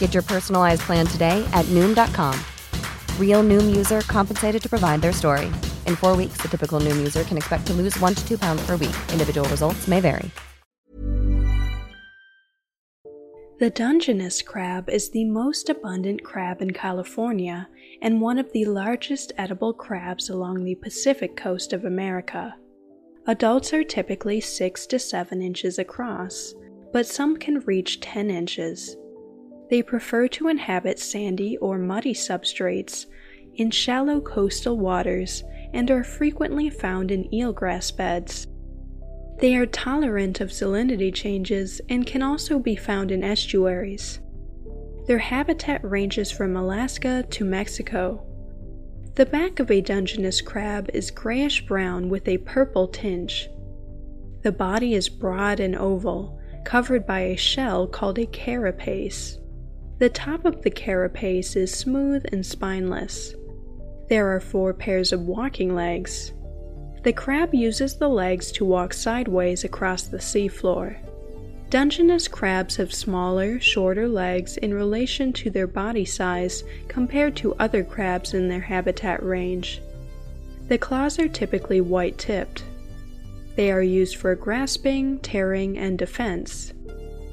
Get your personalized plan today at Noom.com. Real Noom user compensated to provide their story. In four weeks, the typical Noom user can expect to lose one to two pounds per week. Individual results may vary. The Dungeness crab is the most abundant crab in California and one of the largest edible crabs along the Pacific coast of America. Adults are typically 6 to 7 inches across, but some can reach 10 inches. They prefer to inhabit sandy or muddy substrates in shallow coastal waters and are frequently found in eelgrass beds. They are tolerant of salinity changes and can also be found in estuaries. Their habitat ranges from Alaska to Mexico. The back of a Dungeness crab is grayish brown with a purple tinge. The body is broad and oval, covered by a shell called a carapace. The top of the carapace is smooth and spineless. There are four pairs of walking legs. The crab uses the legs to walk sideways across the seafloor. Dungeness crabs have smaller, shorter legs in relation to their body size compared to other crabs in their habitat range. The claws are typically white tipped. They are used for grasping, tearing, and defense.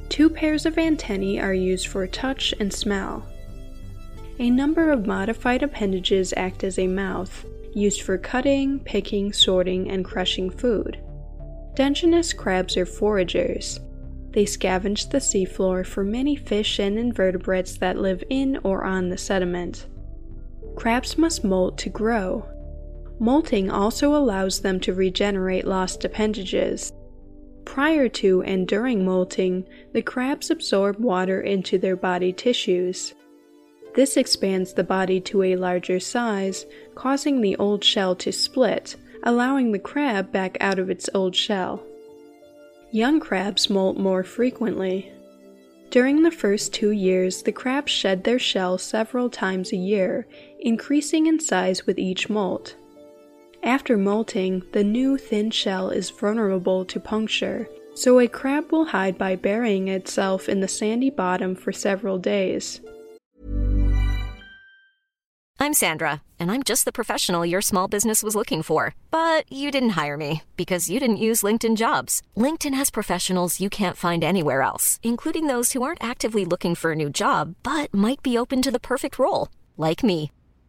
Two pairs of antennae are used for touch and smell. A number of modified appendages act as a mouth, used for cutting, picking, sorting, and crushing food. Dungeness crabs are foragers. They scavenge the seafloor for many fish and invertebrates that live in or on the sediment. Crabs must molt to grow. Molting also allows them to regenerate lost appendages. Prior to and during molting, the crabs absorb water into their body tissues. This expands the body to a larger size, causing the old shell to split, allowing the crab back out of its old shell. Young crabs molt more frequently. During the first two years, the crabs shed their shell several times a year, increasing in size with each molt. After molting, the new thin shell is vulnerable to puncture, so a crab will hide by burying itself in the sandy bottom for several days. I'm Sandra, and I'm just the professional your small business was looking for. But you didn't hire me because you didn't use LinkedIn jobs. LinkedIn has professionals you can't find anywhere else, including those who aren't actively looking for a new job but might be open to the perfect role, like me.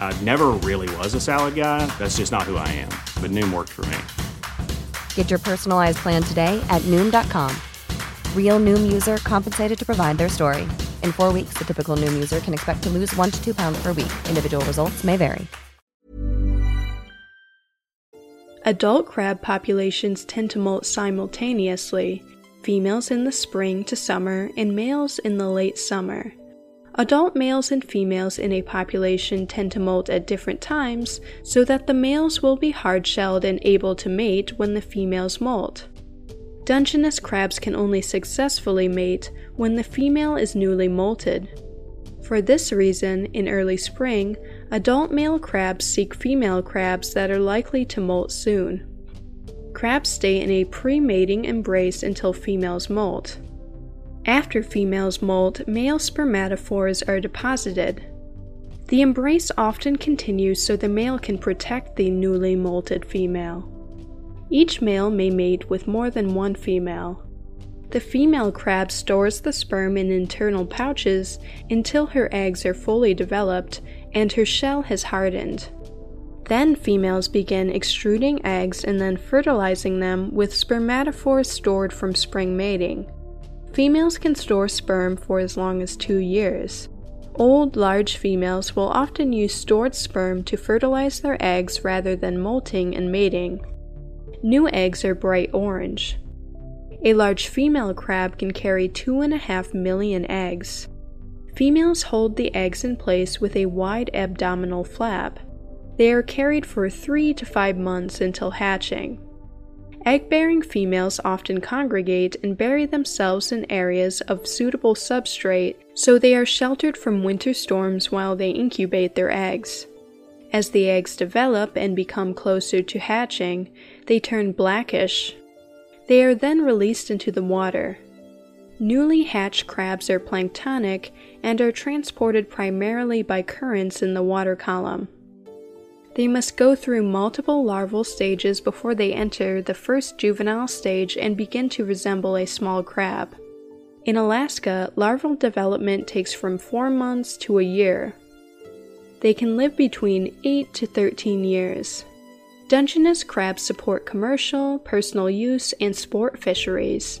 I never really was a salad guy. That's just not who I am. But Noom worked for me. Get your personalized plan today at Noom.com. Real Noom user compensated to provide their story. In four weeks, the typical Noom user can expect to lose one to two pounds per week. Individual results may vary. Adult crab populations tend to molt simultaneously, females in the spring to summer, and males in the late summer. Adult males and females in a population tend to molt at different times so that the males will be hard shelled and able to mate when the females molt. Dungeness crabs can only successfully mate when the female is newly molted. For this reason, in early spring, adult male crabs seek female crabs that are likely to molt soon. Crabs stay in a pre mating embrace until females molt. After females molt, male spermatophores are deposited. The embrace often continues so the male can protect the newly molted female. Each male may mate with more than one female. The female crab stores the sperm in internal pouches until her eggs are fully developed and her shell has hardened. Then females begin extruding eggs and then fertilizing them with spermatophores stored from spring mating. Females can store sperm for as long as two years. Old, large females will often use stored sperm to fertilize their eggs rather than molting and mating. New eggs are bright orange. A large female crab can carry 2.5 million eggs. Females hold the eggs in place with a wide abdominal flap. They are carried for 3 to 5 months until hatching. Egg bearing females often congregate and bury themselves in areas of suitable substrate so they are sheltered from winter storms while they incubate their eggs. As the eggs develop and become closer to hatching, they turn blackish. They are then released into the water. Newly hatched crabs are planktonic and are transported primarily by currents in the water column. They must go through multiple larval stages before they enter the first juvenile stage and begin to resemble a small crab. In Alaska, larval development takes from 4 months to a year. They can live between 8 to 13 years. Dungeness crabs support commercial, personal use, and sport fisheries.